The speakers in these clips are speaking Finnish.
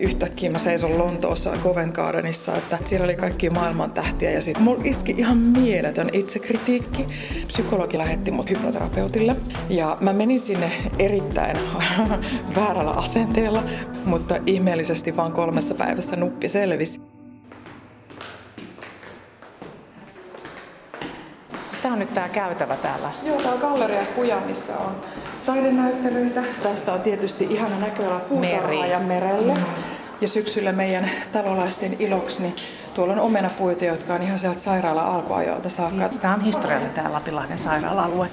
Yhtäkkiä mä seison Lontoossa Covent Gardenissa, että siellä oli kaikki maailman tähtiä ja sitten mulla iski ihan mieletön itsekritiikki. Psykologi lähetti mut hypnoterapeutille ja mä menin sinne erittäin väärällä asenteella, mutta ihmeellisesti vaan kolmessa päivässä nuppi selvisi. Tämä on nyt tämä käytävä täällä. Joo, tää on Galleria Kuja, missä on taidenäyttelyitä. Tästä on tietysti ihana näköala puutarhaa ja merelle. Mm. Ja syksyllä meidän talolaisten iloksi, niin tuolla on omenapuita, jotka on ihan sieltä sairaala-alkuajoilta saakka. Tämä on historiallinen tämä Lapinlahden sairaala-alue.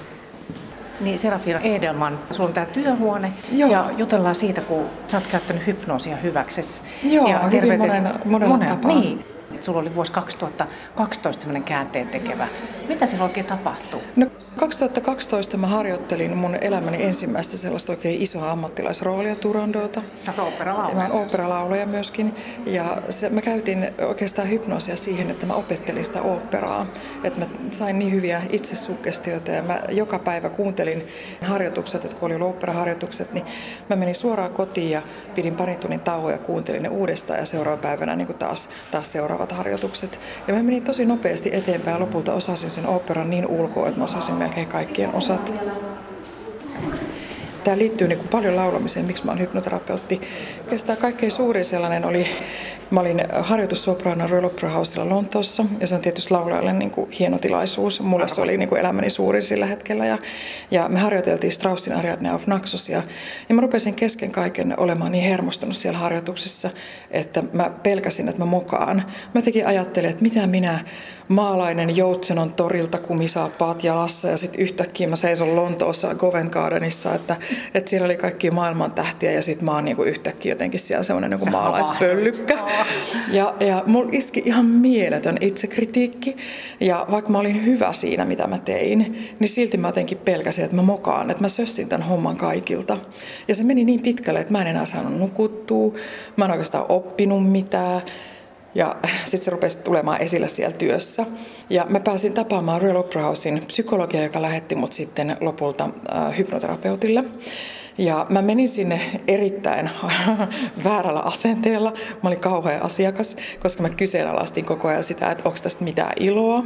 Niin Serafina Edelman, sulla on tämä työhuone Joo. ja jutellaan siitä, kun sä oot käyttänyt hypnoosia hyväksesi. Joo, ja hyvin monella, monella tapaa. Niin, että sulla oli vuosi 2012 sellainen käänteen tekevä. Mitä siellä oikein tapahtui? No 2012 mä harjoittelin mun elämäni ensimmäistä sellaista oikein isoa ammattilaisroolia Turandota. Sä oot Mä operalaulaja myöskin. Ja se, mä käytin oikeastaan hypnoosia siihen, että mä opettelin sitä operaa. Että mä sain niin hyviä itsesuggestioita ja mä joka päivä kuuntelin harjoitukset, että kun oli operaharjoitukset, niin mä menin suoraan kotiin ja pidin parin tunnin tauon ja kuuntelin ne uudestaan ja seuraavan päivänä niin taas, taas seuraavat harjoitukset. Ja mä menin tosi nopeasti eteenpäin ja lopulta osasin sen operan niin ulkoa, että mä osasin melkein kaikkien osat. Tämä liittyy niin kuin paljon laulamiseen, miksi mä olen hypnoterapeutti. Oikeastaan kaikkein suurin sellainen oli Mä olin harjoitussopraana Royal Opera Housella Lontoossa ja se on tietysti laulajalle niin kuin hieno tilaisuus. Mulle se oli niin kuin elämäni suurin sillä hetkellä ja, ja me harjoiteltiin Straussin Ariadne of Naxos ja, ja mä rupesin kesken kaiken olemaan niin hermostunut siellä harjoituksessa, että mä pelkäsin, että mä mokaan. Mä tekin ajattelin, että mitä minä maalainen Joutsenon torilta kumisaappaat jalassa ja sitten yhtäkkiä mä seison Lontoossa Covent Gardenissa, että, että siellä oli kaikki maailman tähtiä ja sitten mä oon niin kuin yhtäkkiä jotenkin siellä semmoinen niin maalaispöllykkä. Ja, ja mulla iski ihan mieletön itsekritiikki. Ja vaikka mä olin hyvä siinä, mitä mä tein, niin silti mä jotenkin pelkäsin, että mä mokaan, että mä sössin tämän homman kaikilta. Ja se meni niin pitkälle, että mä en enää saanut nukuttua, mä en oikeastaan oppinut mitään. Ja sitten se rupesi tulemaan esille siellä työssä. Ja mä pääsin tapaamaan Royal Opera Housein psykologia, joka lähetti mut sitten lopulta äh, hypnoterapeutille. Ja mä menin sinne erittäin väärällä asenteella. Mä olin kauhean asiakas, koska mä kyseenalaistin koko ajan sitä, että onko tästä mitään iloa.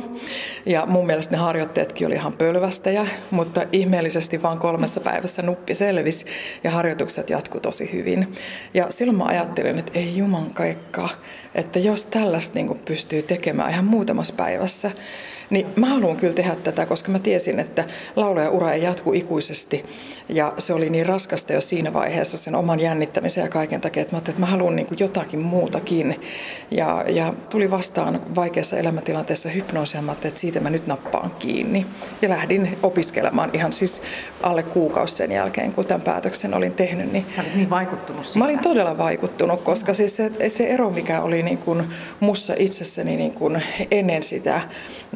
Ja mun mielestä ne harjoitteetkin oli ihan pölvästäjä, mutta ihmeellisesti vaan kolmessa päivässä nuppi selvisi ja harjoitukset jatku tosi hyvin. Ja silloin mä ajattelin, että ei juman kaikka, että jos tällaista niin pystyy tekemään ihan muutamassa päivässä, niin mä haluan kyllä tehdä tätä, koska mä tiesin, että laulaja-ura ei jatku ikuisesti. Ja se oli niin raskasta jo siinä vaiheessa sen oman jännittämisen ja kaiken takia, että mä ajattelin, että mä haluan niin kuin jotakin muutakin. Ja, ja tuli vastaan vaikeassa elämäntilanteessa hypnoosia, mä että siitä mä nyt nappaan kiinni. Ja lähdin opiskelemaan ihan siis alle kuukausi sen jälkeen, kun tämän päätöksen olin tehnyt. Niin Sä olit niin vaikuttunut siitä. Mä olin todella vaikuttunut, koska siis se, se ero, mikä oli niin kuin mussa itsessäni niin kuin ennen sitä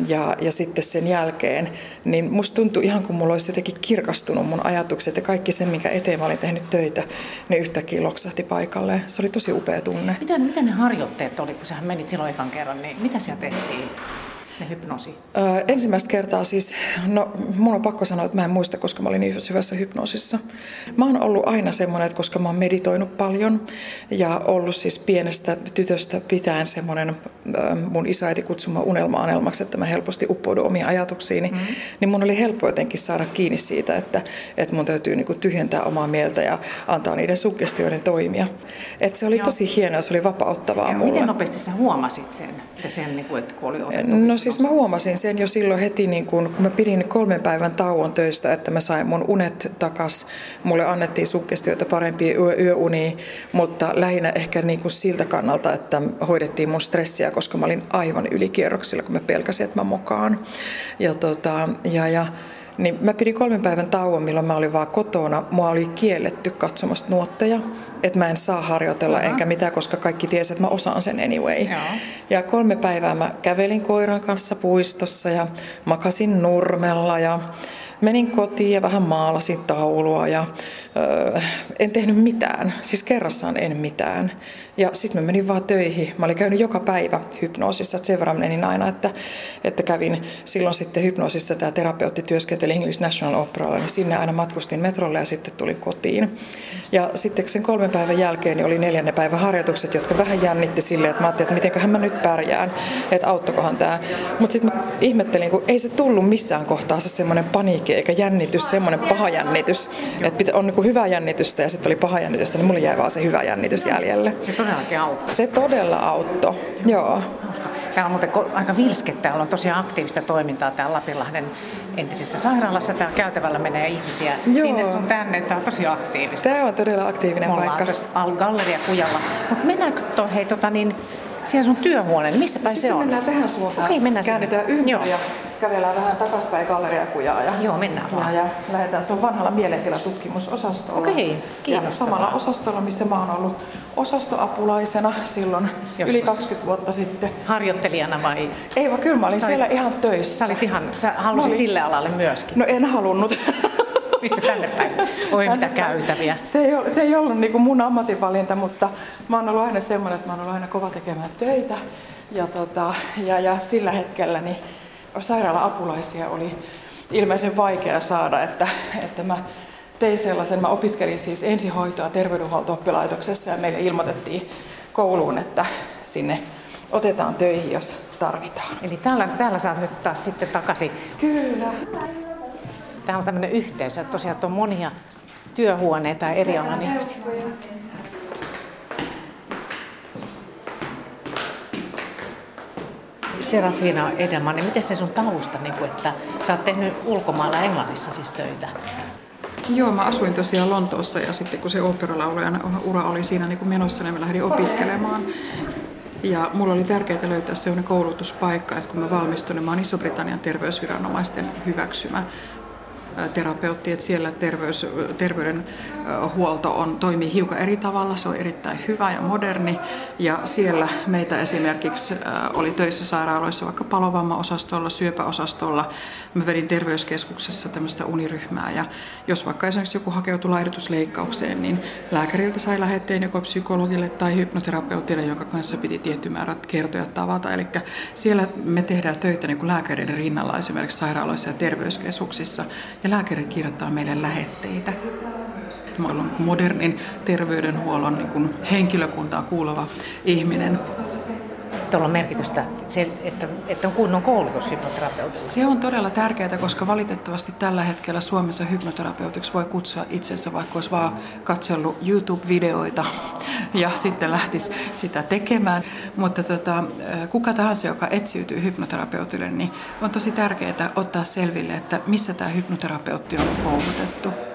ja ja, sitten sen jälkeen, niin musta tuntui ihan kuin mulla olisi jotenkin kirkastunut mun ajatukset ja kaikki se, minkä eteen mä olin tehnyt töitä, ne yhtäkkiä loksahti paikalle. Se oli tosi upea tunne. Mitä, mitä ne harjoitteet oli, kun sä menit silloin ekan kerran, niin mitä siellä tehtiin? Se hypnoosi? Öö, ensimmäistä kertaa siis, no mun on pakko sanoa, että mä en muista, koska mä olin niin syvässä hypnoosissa. Mä oon ollut aina semmoinen, että koska mä oon meditoinut paljon ja ollut siis pienestä tytöstä pitäen semmoinen mun isoäiti kutsuma unelma-anelmaksi, että mä helposti uppoudun omiin ajatuksiini, mm. niin mun oli helppo jotenkin saada kiinni siitä, että, että mun täytyy niinku tyhjentää omaa mieltä ja antaa niiden suggestioiden toimia. Et se oli Joo. tosi hienoa, se oli vapauttavaa ja mulle. Miten nopeasti sä huomasit sen, että sen niin kuin, että kun oli otettu No siis mä huomasin sen jo silloin heti, niin kun mä pidin kolmen päivän tauon töistä, että mä sain mun unet takas. Mulle annettiin suggestioita parempia yö, yöunia, mutta lähinnä ehkä niin kuin siltä kannalta, että hoidettiin mun stressiä, koska mä olin aivan ylikierroksilla, kun mä pelkäsin, että mä mokaan. Ja, tota, ja, ja niin mä pidin kolmen päivän tauon, milloin mä olin vaan kotona. Mua oli kielletty katsomasta nuotteja, että mä en saa harjoitella uh-huh. enkä mitään, koska kaikki tiesi, että mä osaan sen anyway. Joo. Ja kolme päivää mä kävelin koiran kanssa puistossa ja makasin nurmella ja menin kotiin ja vähän maalasin taulua ja ö, en tehnyt mitään. Siis kerrassaan en mitään. Ja sitten mä menin vaan töihin. Mä olin käynyt joka päivä hypnoosissa, sen verran menin aina, että, että kävin silloin sitten hypnoosissa, tämä terapeutti työskenteli English National Operalla, niin sinne aina matkustin metrolle ja sitten tulin kotiin. Ja sitten sen kolmen päivän jälkeen niin oli neljännen päivän harjoitukset, jotka vähän jännitti silleen, että mä ajattelin, että mitenköhän mä nyt pärjään, että auttokohan tämä. Mutta sitten mä ihmettelin, kun ei se tullut missään kohtaa se semmoinen paniikki eikä jännitys, semmoinen paha jännitys, että on niin hyvä jännitystä ja sitten oli paha jännitystä, niin mulle jäi vaan se hyvä jännitys jäljelle. Se todellakin auttoi. Se todella auttoi, joo. Täällä on muuten aika vilskettä, täällä on tosiaan aktiivista toimintaa täällä Lapinlahden entisessä sairaalassa. Täällä käytävällä menee ihmisiä Joo. sinne sun tänne. Tämä on tosi aktiivista. Tämä on todella aktiivinen Me paikka. Al Galleria Kujalla. Mutta mennään katsomaan, hei, tota, niin, siellä sun työhuoneen. Missä päin Sitten se on? mennään tähän suuntaan. Okei, mennään Käännetään sinne. ympäri Joo. ja kävellään vähän takaspäin galleriakujaa. Ja, Joo, mennään ja, vaan. ja lähdetään. Se on vanhalla mielentilatutkimusosastolla. Okei, Ja kiinnostavaa. samalla osastolla, missä mä oon ollut osastoapulaisena silloin Joskus. yli 20 vuotta sitten. Harjoittelijana vai? Ei vaan kyllä mä olin Sä siellä olit- ihan töissä. Sä, olit ihan, sä halusit olin- sille alalle myöskin. No en halunnut. Mistä tänne päin? Oi mitä käytäviä. Se ei, se ei ollut niin kuin mun ammatinvalinta, mutta mä oon ollut aina semmoinen, että mä oon ollut aina kova tekemään töitä. Ja, tota, ja, ja sillä hetkellä niin sairaala-apulaisia oli ilmeisen vaikea saada, että, että mä tein sellaisen, mä opiskelin siis ensihoitoa terveydenhuolto-oppilaitoksessa ja meille ilmoitettiin kouluun, että sinne otetaan töihin, jos tarvitaan. Eli täällä, täällä saat nyt taas sitten takaisin. Kyllä. Täällä on tämmöinen yhteys, että tosiaan on monia työhuoneita ja eri alan ihmisiä. Serafina Edelman, niin miten se sun tausta, niin kuin, että sä oot tehnyt ulkomailla Englannissa siis töitä? Joo, mä asuin tosiaan Lontoossa ja sitten kun se oopperalaulajan ura oli siinä niin kuin menossa, niin mä lähdin opiskelemaan. Ja mulla oli tärkeää löytää sellainen koulutuspaikka, että kun mä valmistuin, niin mä oon Iso-Britannian terveysviranomaisten hyväksymä terapeutti, että siellä terveys, terveydenhuolto on, toimii hiukan eri tavalla, se on erittäin hyvä ja moderni. Ja siellä meitä esimerkiksi oli töissä sairaaloissa vaikka palovammaosastolla, syöpäosastolla, mä vedin terveyskeskuksessa tämmöistä uniryhmää. Ja jos vaikka esimerkiksi joku hakeutui laihdutusleikkaukseen, niin lääkäriltä sai lähetteen joko psykologille tai hypnoterapeutille, jonka kanssa piti tietty määrä kertoja tavata. Eli siellä me tehdään töitä niin kuin lääkäreiden rinnalla esimerkiksi sairaaloissa ja terveyskeskuksissa ja lääkärit kirjoittaa meille lähetteitä. Mä olen modernin terveydenhuollon niin henkilökuntaa kuuluva ihminen. Tuolla on merkitystä, se, että, että on kunnon koulutus hypnoterapeutilla. Se on todella tärkeää, koska valitettavasti tällä hetkellä Suomessa hypnoterapeutiksi voi kutsua itsensä, vaikka olisi vaan katsellut YouTube-videoita ja sitten lähtisi sitä tekemään. Mutta tota, kuka tahansa, joka etsiytyy hypnoterapeutille, niin on tosi tärkeää ottaa selville, että missä tämä hypnoterapeutti on koulutettu.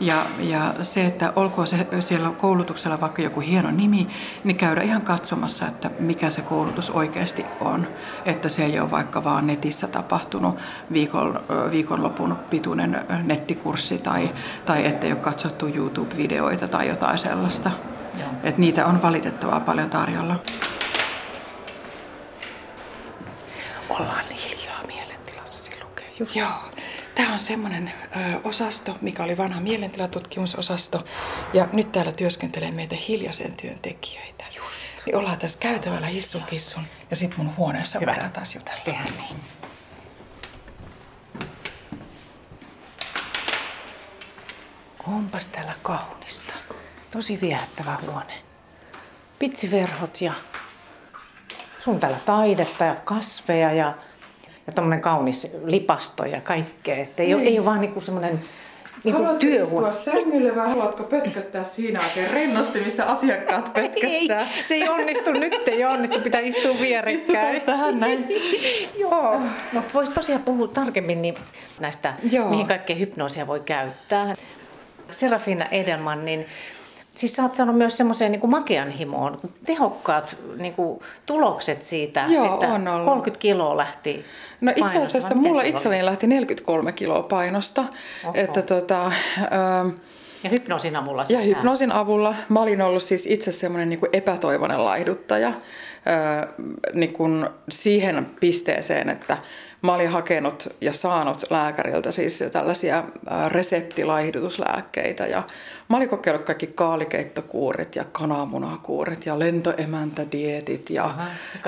Ja, ja se, että olkoon se siellä koulutuksella vaikka joku hieno nimi, niin käydä ihan katsomassa, että mikä se koulutus oikeasti on. Että se ei ole vaikka vaan netissä tapahtunut viikon, viikonlopun pituinen nettikurssi tai, tai ettei ole katsottu YouTube-videoita tai jotain sellaista. Että niitä on valitettavaa paljon tarjolla. Ollaan niin hiljaa mielentilassa, se lukee just. Joo, tämä on semmoinen ö, osasto, mikä oli vanha mielentilatutkimusosasto. Ja nyt täällä työskentelee meitä hiljaisen työntekijöitä. Just. Niin ollaan tässä käytävällä hissun kissun ja sitten mun huoneessa Hyvä. voidaan taas jutella. Tehdään niin. Onpas täällä kaunista. Tosi viehättävä huone. Pitsiverhot ja sun täällä taidetta ja kasveja ja, ja tommonen kaunis lipasto ja kaikkea. Et ei, ole, ei ole vaan niinku semmonen niinku työhuone. sängylle vai haluatko pötköttää siinä oikein rennosti, missä asiakkaat Ei, se ei onnistu nyt, ei onnistu, pitää istua vierekkäin. tähän näin. Joo, mutta voisi tosiaan puhua tarkemmin niin näistä, Joo. mihin kaikkea hypnoosia voi käyttää. Serafina Edelman, niin siis sä oot saanut myös semmoiseen niin makean himoon, tehokkaat niin kuin, tulokset siitä, Joo, että on ollut. 30 kiloa lähti No itse asiassa mulla itselleni lähti 43 kiloa painosta. Oho. Että tota, ähm, Ja hypnoosin avulla Ja siis hypnoosin avulla mä olin ollut siis itse semmoinen niin epätoivoinen laihduttaja. Öö, niin kuin siihen pisteeseen, että mä olin hakenut ja saanut lääkäriltä siis tällaisia reseptilaihdutuslääkkeitä ja mä olin kokeillut kaikki kaalikeittokuurit ja kananmunakuurit ja lentoemäntädietit ja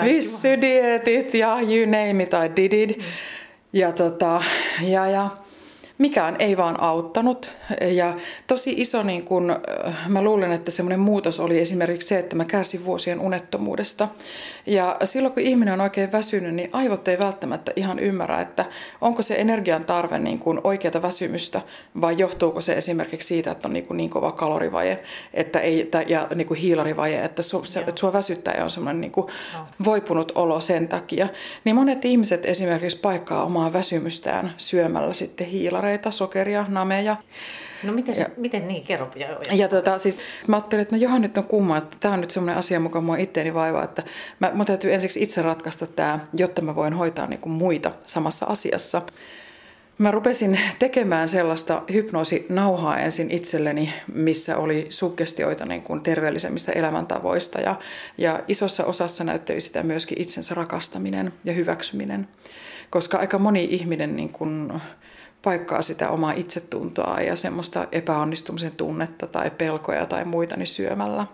vissydietit ja you name it, I did it. Mm. Ja, tota, ja, ja mikään ei vaan auttanut. Ja tosi iso, niin kun, äh, mä luulen, että semmoinen muutos oli esimerkiksi se, että mä kärsin vuosien unettomuudesta. Ja silloin kun ihminen on oikein väsynyt, niin aivot ei välttämättä ihan ymmärrä, että onko se energian tarve niin kuin oikeata väsymystä vai johtuuko se esimerkiksi siitä, että on niin, kuin niin kova kalorivaje että ei, ja niin kuin hiilarivaje, että, su, se, että sua väsyttää ja on semmoinen niin kuin voipunut olo sen takia. Niin monet ihmiset esimerkiksi paikkaa omaa väsymystään syömällä sitten hiilari suklareita, sokeria, nameja. No miten, ja, miten niin, kerro. Ja, ja. ja tota, siis mä ajattelin, että no johan nyt on kumma, että tämä on nyt semmoinen asia, muka mua itteeni vaivaa, että mä, mun täytyy ensiksi itse ratkaista tämä, jotta mä voin hoitaa niin kuin muita samassa asiassa. Mä rupesin tekemään sellaista hypnoosinauhaa ensin itselleni, missä oli suggestioita niin kuin terveellisemmistä elämäntavoista ja, ja isossa osassa näytteli sitä myöskin itsensä rakastaminen ja hyväksyminen, koska aika moni ihminen niin kuin, paikkaa sitä omaa itsetuntoa ja semmoista epäonnistumisen tunnetta tai pelkoja tai muita niin syömällä.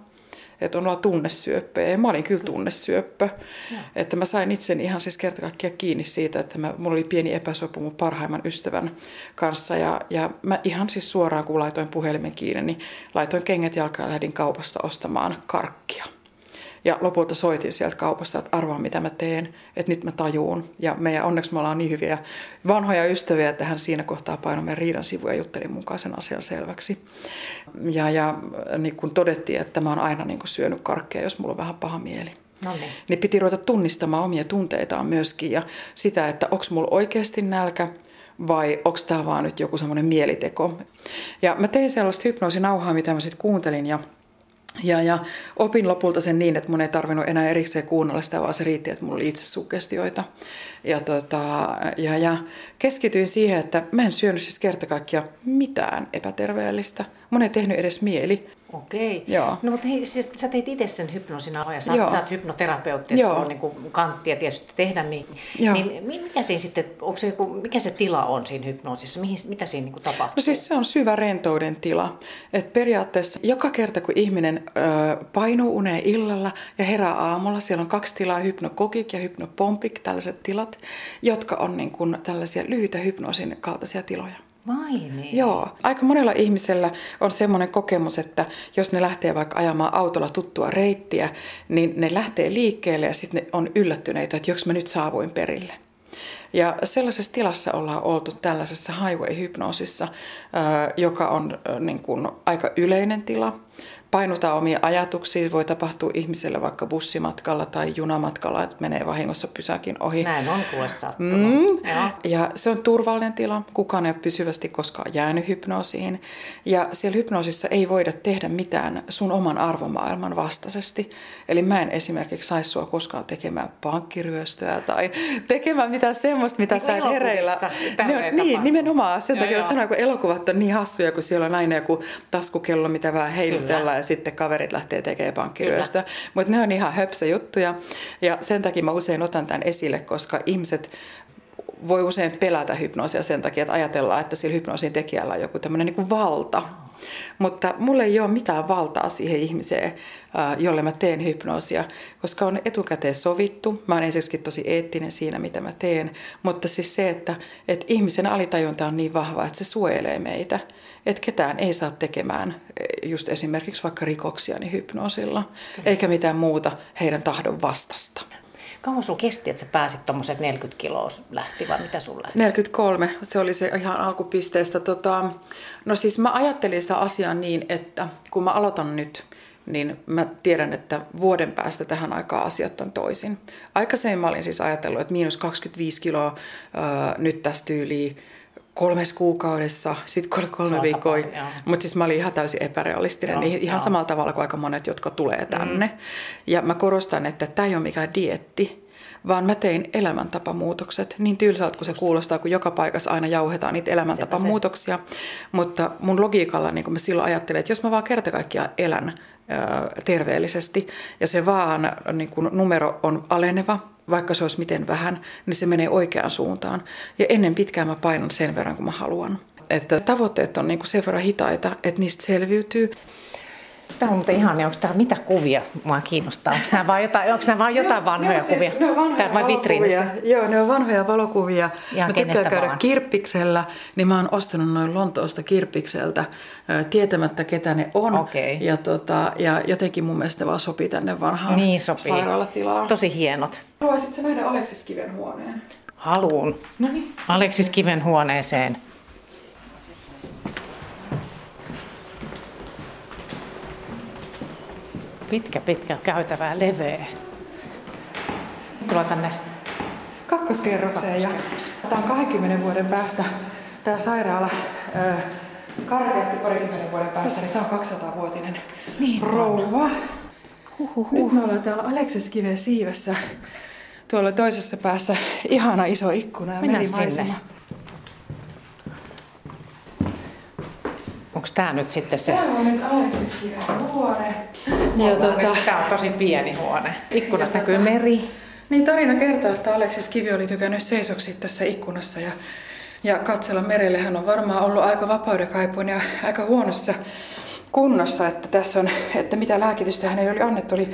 Että on olla tunnesyöppöjä. Ja mä olin kyllä tunnesyöppö. Ja. Että mä sain itsen ihan siis kerta kaikkiaan kiinni siitä, että mä, mulla oli pieni epäsopu mun parhaimman ystävän kanssa. Ja, ja mä ihan siis suoraan, kun laitoin puhelimen kiinni, niin laitoin kengät jalkaan ja lähdin kaupasta ostamaan karkkia. Ja lopulta soitin sieltä kaupasta, että arvaa mitä mä teen, että nyt mä tajuun. Ja meidän, onneksi me ollaan niin hyviä vanhoja ystäviä, että hän siinä kohtaa painoi meidän riidan sivuja ja jutteli mukaan sen asian selväksi. Ja, ja niin kun todettiin, että mä oon aina niin syönyt karkkeja, jos mulla on vähän paha mieli. No niin. niin piti ruveta tunnistamaan omia tunteitaan myöskin ja sitä, että onko mulla oikeasti nälkä vai onko tämä vaan nyt joku semmoinen mieliteko. Ja mä tein sellaista hypnoosinauhaa, mitä mä sitten kuuntelin ja ja, ja opin lopulta sen niin, että mun ei tarvinnut enää erikseen kuunnella sitä, vaan se riitti, että mulla oli itse sugestioita. Ja, tota, ja, ja keskityin siihen, että mä en syönyt siis kerta kaikkiaan mitään epäterveellistä. Mun ei tehnyt edes mieli. Okei. Joo. No mutta hei, siis sä teit itse sen hypnoosina ja sä, Joo. sä oot hypnoterapeutti, että on niin kuin kanttia tietysti tehdä, niin, Joo. niin mikä, siinä sitten, onko se joku, mikä se tila on siinä hypnoosissa? Mihin, mitä siinä niin kuin tapahtuu? No siis se on syvä rentouden tila. Et periaatteessa joka kerta, kun ihminen ö, painuu uneen illalla ja herää aamulla, siellä on kaksi tilaa, hypnokokik ja hypnopompik, tällaiset tilat, jotka on niin kuin tällaisia lyhyitä hypnoosin kaltaisia tiloja. Vai niin? Joo. Aika monella ihmisellä on semmoinen kokemus, että jos ne lähtee vaikka ajamaan autolla tuttua reittiä, niin ne lähtee liikkeelle ja sitten on yllättyneitä, että joks mä nyt saavuin perille. Ja sellaisessa tilassa ollaan oltu tällaisessa highway-hypnoosissa, joka on niin kuin aika yleinen tila painutaan omia ajatuksia. Voi tapahtua ihmiselle vaikka bussimatkalla tai junamatkalla, että menee vahingossa pysäkin ohi. Näin on kuule mm. Ja se on turvallinen tila. Kukaan ei ole pysyvästi koskaan jäänyt hypnoosiin. Ja siellä hypnoosissa ei voida tehdä mitään sun oman arvomaailman vastaisesti. Eli mä en esimerkiksi saisi sua koskaan tekemään pankkiryöstöä tai tekemään mitään semmoista, mitä niin sä et hereillä. Ne niin, nimenomaan. Sen takia sanoin, kun elokuvat on niin hassuja, kun siellä on aina joku taskukello, mitä vähän heilutellaan ja sitten kaverit lähtee tekemään pankkiryöstöä. Mutta ne on ihan juttuja ja sen takia mä usein otan tämän esille, koska ihmiset voi usein pelätä hypnoosia sen takia, että ajatellaan, että sillä hypnoosin tekijällä on joku tämmöinen niin valta. Mutta mulla ei ole mitään valtaa siihen ihmiseen, jolle mä teen hypnoosia, koska on etukäteen sovittu. Mä oon ensiksikin tosi eettinen siinä, mitä mä teen. Mutta siis se, että, että ihmisen alitajunta on niin vahva, että se suojelee meitä. Että ketään ei saa tekemään e, just esimerkiksi vaikka rikoksia niin hypnoosilla, eikä mitään muuta heidän tahdon vastasta. Kauan sun kesti, että sä pääsit tuommoiset 40 kiloa lähti vai mitä sulle? 43, se oli se ihan alkupisteestä. Tota, no siis mä ajattelin sitä asiaa niin, että kun mä aloitan nyt, niin mä tiedän, että vuoden päästä tähän aikaan asiat on toisin. Aikaisemmin mä olin siis ajatellut, että miinus 25 kiloa ää, nyt tästä tyyliin kolmes kuukaudessa, sitten kolme viikkoa. Mutta siis mä olin ihan täysin epärealistinen, joo, niin ihan joo. samalla tavalla kuin aika monet, jotka tulee tänne. Mm. Ja mä korostan, että tämä ei ole mikään dietti, vaan mä tein elämäntapamuutokset. Niin tylsältä kuin se kuulostaa, kun joka paikassa aina jauhetaan niitä elämäntapamuutoksia. Mutta mun logiikalla niin mä silloin ajattelin, että jos mä vaan kerta kaikkiaan elän terveellisesti ja se vaan niin kun numero on aleneva, vaikka se olisi miten vähän, niin se menee oikeaan suuntaan. Ja ennen pitkään mä painan sen verran, kun mä haluan. Että tavoitteet on niin kuin sen verran hitaita, että niistä selviytyy. Tämä on muuten ihan, onko täällä mitä kuvia mua kiinnostaa? Onko nämä vain jotain, onko nämä vain jotain vanhoja ne siis, kuvia? Ne on vanhoja Täällä vai vitriinissä? Joo, ne on vanhoja valokuvia. Ihan mä tykkään käydä vaan? kirppiksellä, niin mä oon ostanut noin Lontoosta kirppikseltä tietämättä ketä ne on. Okei. Ja, tota, ja jotenkin mun mielestä ne vaan sopii tänne vanhaan Niin sopii. sairaalatilaan. Tosi hienot. Haluaisitko nähdä Aleksis Kiven huoneen? Haluun. No niin. Aleksis Kiven huoneeseen. Pitkä, pitkä käytävää leveä. Tulla tänne. kakkoskerrokseen. Ja tämä on 20 vuoden päästä tämä sairaala, ö, karkeasti parikymmenen vuoden päästä, niin tämä on 200-vuotinen Niin rouva. Nyt me ollaan täällä Aleksis Kiven siivessä. Tuolla toisessa päässä ihana iso ikkuna ja Mennään merimaisema. sinne. Onko tämä nyt sitten se? Tämä on nyt Aleksis huone. Ja tota, Tämä on tosi pieni huone. Ikkunasta näkyy meri. Niin tarina kertoo, että Aleksis Kivi oli tykännyt seisoksia tässä ikkunassa ja, ja katsella merelle. Hän on varmaan ollut aika vapaudekaipuun ja aika huonossa kunnossa, että tässä on, että mitä lääkitystä hänelle oli annettu, oli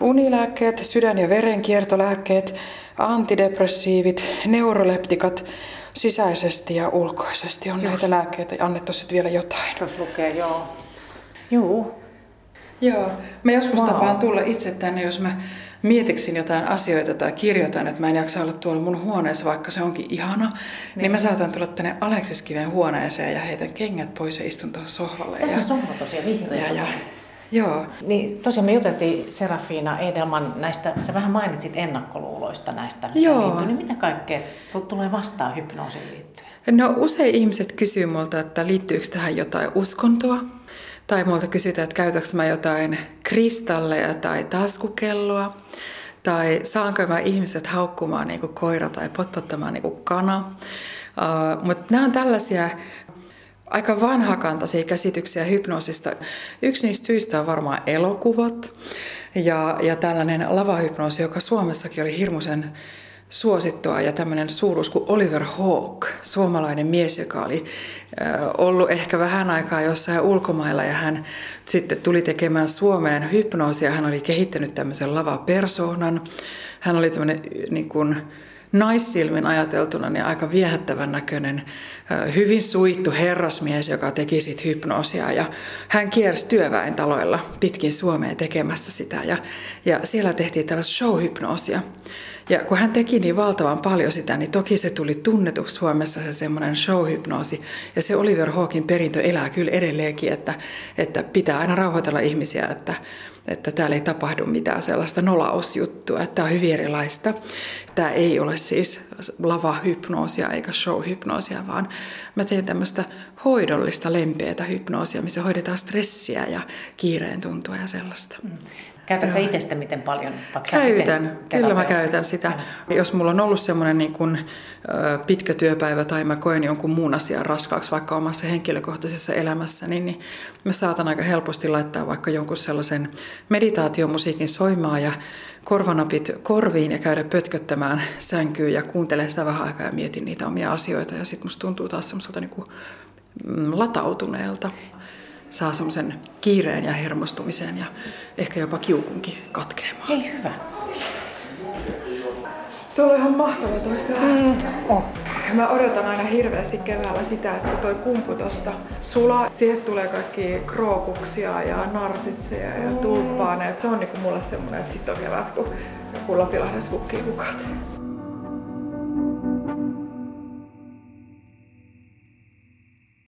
unilääkkeet, sydän- ja verenkiertolääkkeet, antidepressiivit, neuroleptikat, sisäisesti ja ulkoisesti on näitä lääkkeitä annettu sitten vielä jotain. Tuossa lukee, joo. Juu. Joo, mä joskus Wow. wow. tapaan tulla itse tänne, jos mä mietiksin jotain asioita tai kirjoitan, että mä en jaksa olla tuolla mun huoneessa, vaikka se onkin ihana, niin, niin mä saatan tulla tänne Aleksiskiven huoneeseen ja heitän kengät pois ja istun tuohon sohvalle. Tässä ja, on sohva tosiaan vihreä. ja, ja, joo, Niin tosiaan me juteltiin Serafina Edelman näistä, sä vähän mainitsit ennakkoluuloista näistä. Joo. liittyen, Niin mitä kaikkea tu- tulee vastaan hypnoosiin liittyen? No usein ihmiset kysyy multa, että liittyykö tähän jotain uskontoa. Tai multa kysytään, että käytätkö mä jotain kristalleja tai taskukelloa. Tai saanko mä ihmiset haukkumaan niin kuin koira tai potpottamaan niin kuin kana. Uh, Mutta nämä on tällaisia aika vanhakantaisia käsityksiä hypnoosista. Yksi niistä syistä on varmaan elokuvat ja, ja tällainen lavahypnoosi, joka Suomessakin oli hirmuisen suosittua ja tämmöinen suuruus kuin Oliver Hawke, suomalainen mies, joka oli ollut ehkä vähän aikaa jossain ulkomailla ja hän sitten tuli tekemään Suomeen hypnoosia. Hän oli kehittänyt tämmöisen lavapersoonan. Hän oli tämmöinen niin kuin, naissilmin ajateltuna niin aika viehättävän näköinen, hyvin suittu herrasmies, joka teki sit hypnoosia. Ja hän kiersi työväentaloilla pitkin Suomea tekemässä sitä. Ja, ja siellä tehtiin tällaista showhypnoosia. Ja kun hän teki niin valtavan paljon sitä, niin toki se tuli tunnetuksi Suomessa se semmoinen showhypnoosi. Ja se Oliver Hawkin perintö elää kyllä edelleenkin, että, että pitää aina rauhoitella ihmisiä, että, että täällä ei tapahdu mitään sellaista nolausjuttua, että tämä on hyvin erilaista. Tämä ei ole siis lavahypnoosia eikä showhypnoosia, vaan mä teen tämmöistä hoidollista lempeätä hypnoosia, missä hoidetaan stressiä ja kiireen tuntua ja sellaista. Käytät sä itse sitä miten paljon? Käytän, kyllä mä käytän sitä. Jos mulla on ollut semmoinen niin kuin, pitkä työpäivä tai mä koen jonkun muun asian raskaaksi vaikka omassa henkilökohtaisessa elämässä, niin, niin mä saatan aika helposti laittaa vaikka jonkun sellaisen meditaatiomusiikin soimaan ja korvanapit korviin ja käydä pötköttämään sänkyyn ja kuuntelen sitä vähän aikaa ja mietin niitä omia asioita. Ja sitten musta tuntuu taas semmoiselta niin kuin, mm, latautuneelta saa semmoisen kiireen ja hermostumisen ja ehkä jopa kiukunkin katkeamaan. Hei hyvä. Tuolla on ihan mahtava toi Mm, oh. Mä odotan aina hirveästi keväällä sitä, että kun toi kumpu tosta sulaa, siihen tulee kaikki krookuksia ja narsisseja ja tulppaaneja. Se on niinku mulle semmonen, että sit on kevät, kun, kun Lapilahdessa kukkii kukat.